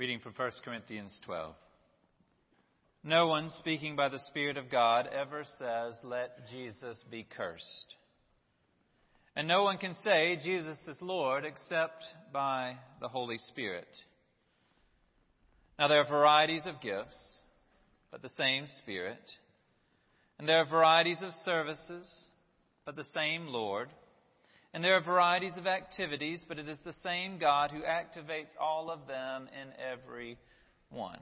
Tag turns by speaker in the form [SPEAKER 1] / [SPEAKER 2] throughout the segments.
[SPEAKER 1] Reading from 1 Corinthians 12. No one speaking by the Spirit of God ever says, Let Jesus be cursed. And no one can say, Jesus is Lord, except by the Holy Spirit. Now there are varieties of gifts, but the same Spirit. And there are varieties of services, but the same Lord. And there are varieties of activities, but it is the same God who activates all of them in every one.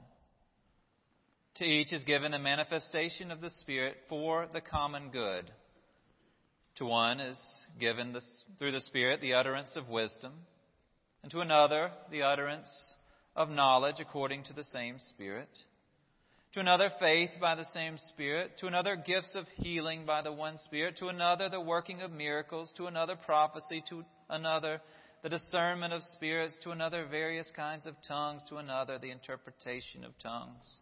[SPEAKER 1] To each is given a manifestation of the Spirit for the common good. To one is given through the Spirit the utterance of wisdom, and to another the utterance of knowledge according to the same Spirit to another, faith by the same Spirit. To another, gifts of healing by the one Spirit. To another, the working of miracles. To another, prophecy. To another, the discernment of spirits. To another, various kinds of tongues. To another, the interpretation of tongues.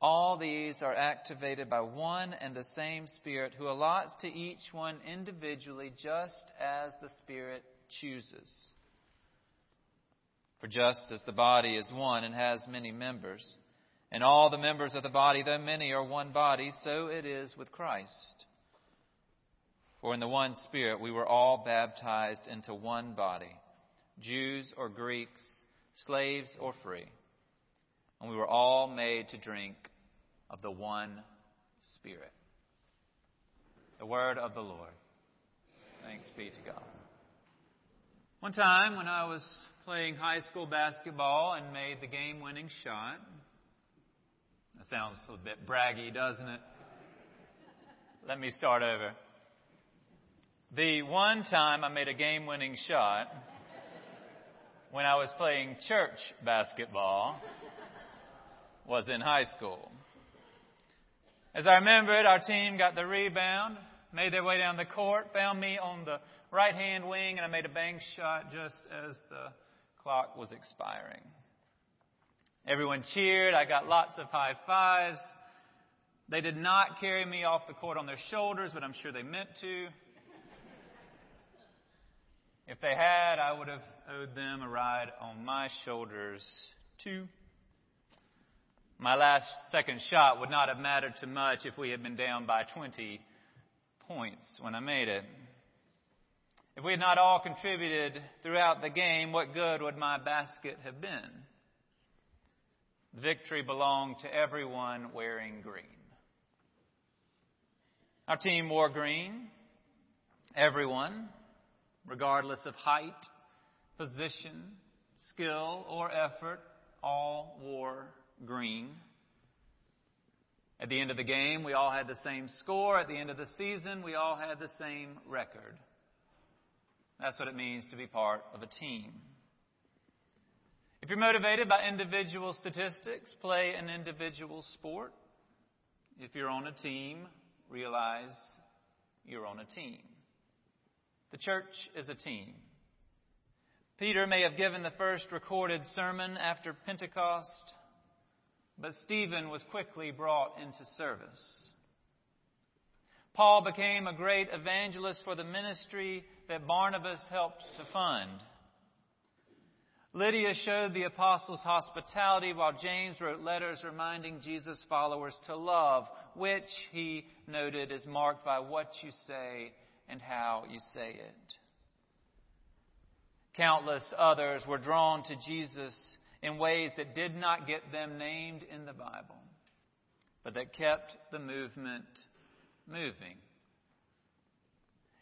[SPEAKER 1] All these are activated by one and the same Spirit who allots to each one individually just as the Spirit chooses. For just as the body is one and has many members, and all the members of the body, though many, are one body, so it is with Christ. For in the one Spirit we were all baptized into one body, Jews or Greeks, slaves or free, and we were all made to drink of the one Spirit. The word of the Lord. Thanks be to God. One time when I was playing high school basketball and made the game winning shot, that sounds a bit braggy, doesn't it? Let me start over. The one time I made a game winning shot when I was playing church basketball was in high school. As I remember it, our team got the rebound, made their way down the court, found me on the right hand wing, and I made a bank shot just as the clock was expiring. Everyone cheered. I got lots of high fives. They did not carry me off the court on their shoulders, but I'm sure they meant to. If they had, I would have owed them a ride on my shoulders, too. My last second shot would not have mattered too much if we had been down by 20 points when I made it. If we had not all contributed throughout the game, what good would my basket have been? Victory belonged to everyone wearing green. Our team wore green. Everyone, regardless of height, position, skill, or effort, all wore green. At the end of the game, we all had the same score. At the end of the season, we all had the same record. That's what it means to be part of a team. If you're motivated by individual statistics, play an individual sport. If you're on a team, realize you're on a team. The church is a team. Peter may have given the first recorded sermon after Pentecost, but Stephen was quickly brought into service. Paul became a great evangelist for the ministry that Barnabas helped to fund. Lydia showed the apostles hospitality while James wrote letters reminding Jesus' followers to love, which he noted is marked by what you say and how you say it. Countless others were drawn to Jesus in ways that did not get them named in the Bible, but that kept the movement moving.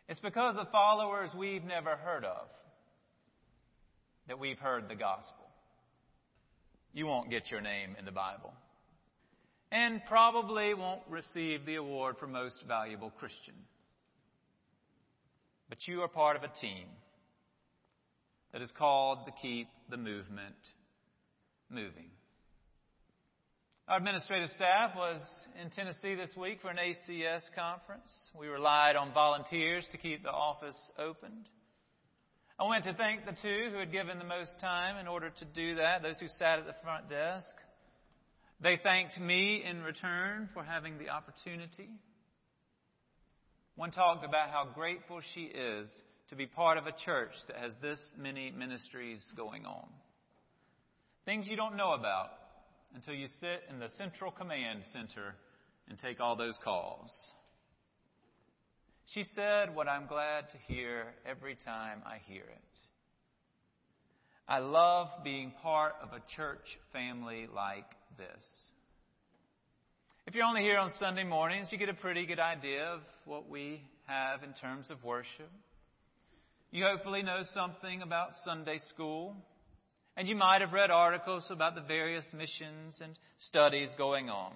[SPEAKER 1] It's because of followers we've never heard of that we've heard the gospel. You won't get your name in the Bible. And probably won't receive the award for most valuable Christian. But you are part of a team that is called to keep the movement moving. Our administrative staff was in Tennessee this week for an ACS conference. We relied on volunteers to keep the office opened. I went to thank the two who had given the most time in order to do that, those who sat at the front desk. They thanked me in return for having the opportunity. One talked about how grateful she is to be part of a church that has this many ministries going on. things you don't know about until you sit in the central command center and take all those calls. She said what I'm glad to hear every time I hear it. I love being part of a church family like this. If you're only here on Sunday mornings, you get a pretty good idea of what we have in terms of worship. You hopefully know something about Sunday school, and you might have read articles about the various missions and studies going on.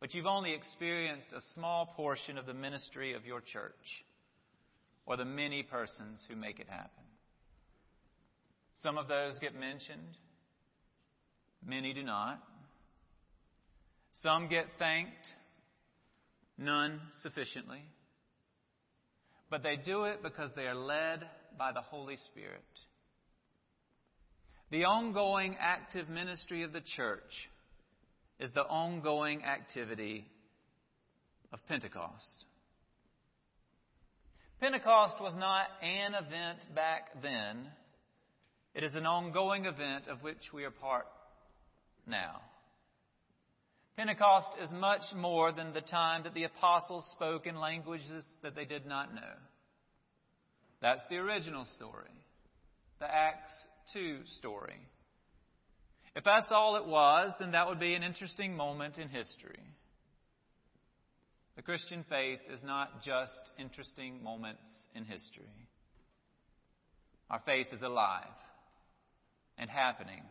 [SPEAKER 1] But you've only experienced a small portion of the ministry of your church or the many persons who make it happen. Some of those get mentioned, many do not. Some get thanked, none sufficiently. But they do it because they are led by the Holy Spirit. The ongoing active ministry of the church is the ongoing activity of Pentecost. Pentecost was not an event back then. It is an ongoing event of which we are part now. Pentecost is much more than the time that the apostles spoke in languages that they did not know. That's the original story, the Acts 2 story. If that's all it was, then that would be an interesting moment in history. The Christian faith is not just interesting moments in history. Our faith is alive and happening.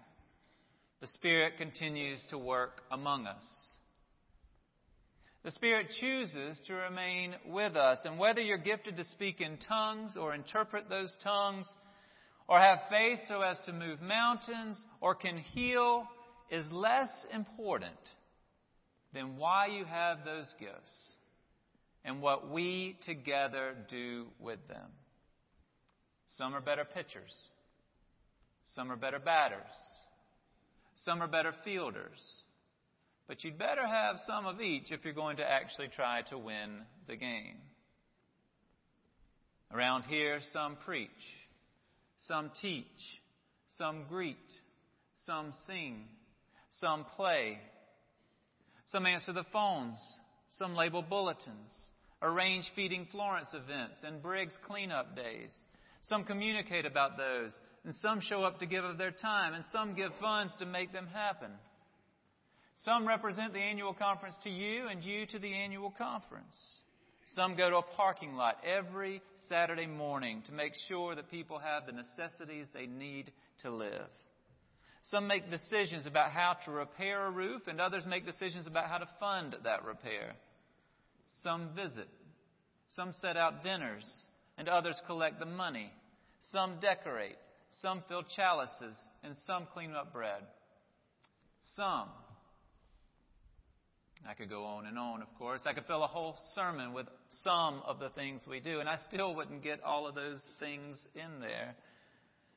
[SPEAKER 1] The Spirit continues to work among us. The Spirit chooses to remain with us, and whether you're gifted to speak in tongues or interpret those tongues, or have faith so as to move mountains or can heal, is less important than why you have those gifts and what we together do with them. Some are better pitchers. Some are better batters. Some are better fielders. But you'd better have some of each if you're going to actually try to win the game. Around here, some preach, some teach, some greet, some sing, some play, some answer the phones, some label bulletins, arrange Feeding Florence events and Briggs cleanup days. Some communicate about those, and some show up to give of their time, and some give funds to make them happen. Some represent the annual conference to you, and you to the annual conference. Some go to a parking lot every Saturday morning to make sure that people have the necessities they need to live. Some make decisions about how to repair a roof, and others make decisions about how to fund that repair. Some visit. Some set out dinners, and others collect the money. Some decorate some fill chalices, and some clean up bread. Some. I could go on and on, of course. I could fill a whole sermon with some of the things we do, and I still wouldn't get all of those things in there.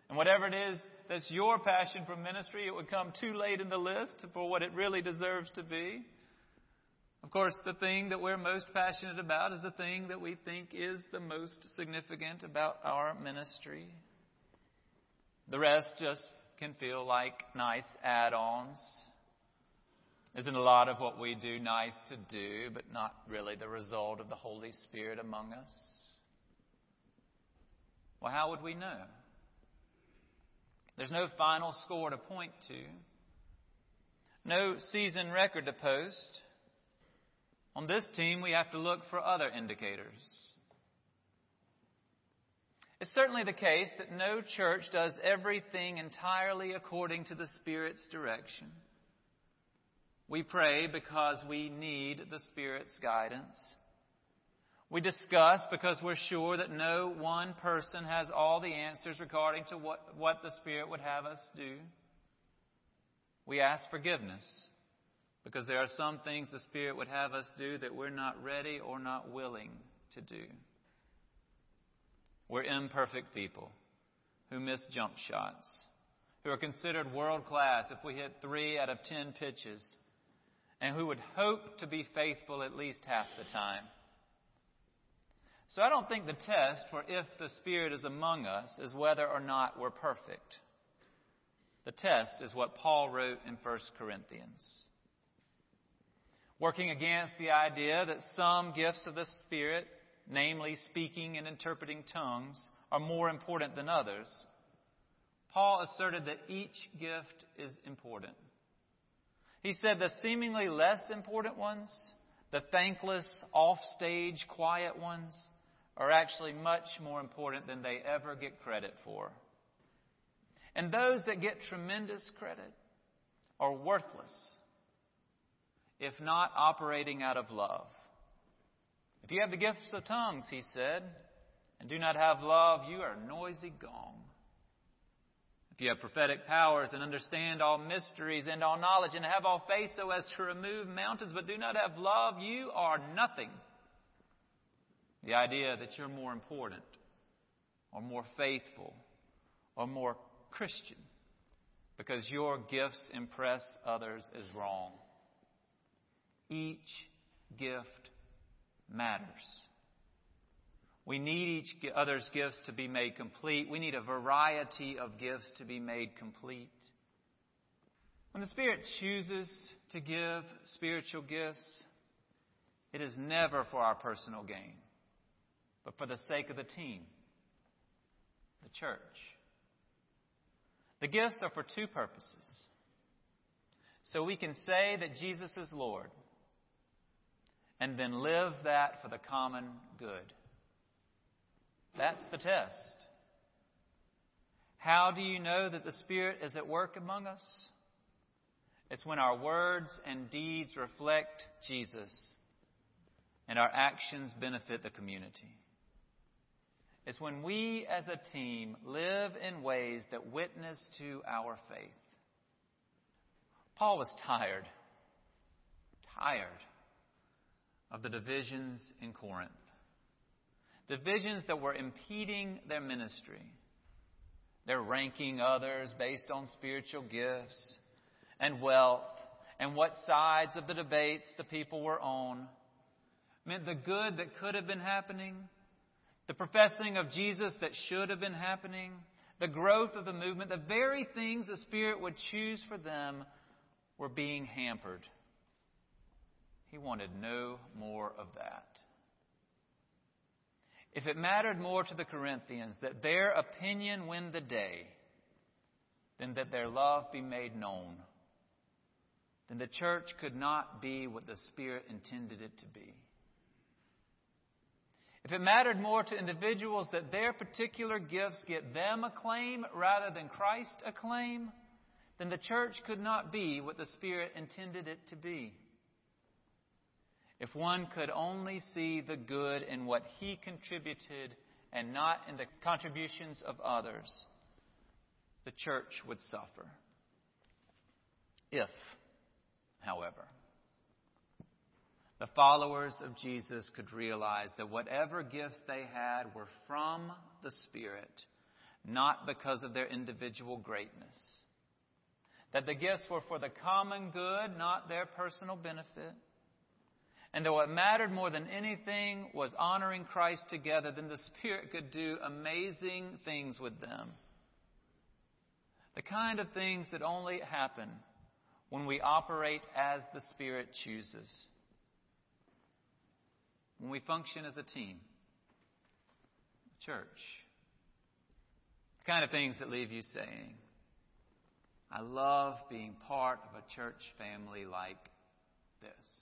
[SPEAKER 1] And whatever it is that's your passion for ministry, it would come too late in the list for what it really deserves to be. Of course, the thing that we're most passionate about is the thing that we think is the most significant about our ministry. The rest just can feel like nice add ons. Isn't a lot of what we do nice to do, but not really the result of the Holy Spirit among us? Well, how would we know? There's no final score to point to, no season record to post. On this team, we have to look for other indicators. It's certainly the case that no church does everything entirely according to the Spirit's direction. We pray because we need the Spirit's guidance. We discuss because we're sure that no one person has all the answers regarding to what, what the Spirit would have us do. We ask forgiveness because there are some things the Spirit would have us do that we're not ready or not willing to do. We're imperfect people who miss jump shots, who are considered world class if we hit three out of ten pitches, and who would hope to be faithful at least half the time. So I don't think the test for if the Spirit is among us is whether or not we're perfect. The test is what Paul wrote in 1 Corinthians. Working against the idea that some gifts of the Spirit, namely speaking and interpreting tongues, are more important than others, Paul asserted that each gift is important. He said the seemingly less important ones, the thankless, off-stage, quiet ones, are actually much more important than they ever get credit for. And those that get tremendous credit are worthless if not operating out of love. If you have the gifts of tongues, he said, and do not have love, you are noisy gong. If you have prophetic powers and understand all mysteries and all knowledge and have all faith so as to remove mountains but do not have love, you are nothing. The idea that you're more important or more faithful or more Christian because your gifts impress others is wrong. Each gift matters. We need each other's gifts to be made complete. We need a variety of gifts to be made complete. When the Spirit chooses to give spiritual gifts, it is never for our personal gain, but for the sake of the team, the church. The gifts are for two purposes. So we can say that Jesus is Lord and then live that for the common good. That's the test. How do you know that the Spirit is at work among us? It's when our words and deeds reflect Jesus and our actions benefit the community. It's when we as a team live in ways that witness to our faith. Paul was tired, tired of the divisions in Corinth. Divisions that were impeding their ministry. They're ranking others based on spiritual gifts and wealth and what sides of the debates the people were on. Meant the good that could have been happening, the professing of Jesus that should have been happening, the growth of the movement, the very things the Spirit would choose for them were being hampered. He wanted no more of that. If it mattered more to the Corinthians that their opinion win the day than that their love be made known, then the church could not be what the Spirit intended it to be. If it mattered more to individuals that their particular gifts get them acclaim rather than Christ acclaim, then the church could not be what the Spirit intended it to be. If one could only see the good in what he contributed and not in the contributions of others, the church would suffer. If, however, the followers of Jesus could realize that whatever gifts they had were from the Spirit, not because of their individual greatness. That the gifts were for the common good, not their personal benefit and that what mattered more than anything was honoring Christ together, then the Spirit could do amazing things with them. The kind of things that only happen when we operate as the Spirit chooses. When we function as a team, church. The kind of things that leave you saying, I love being part of a church family like this.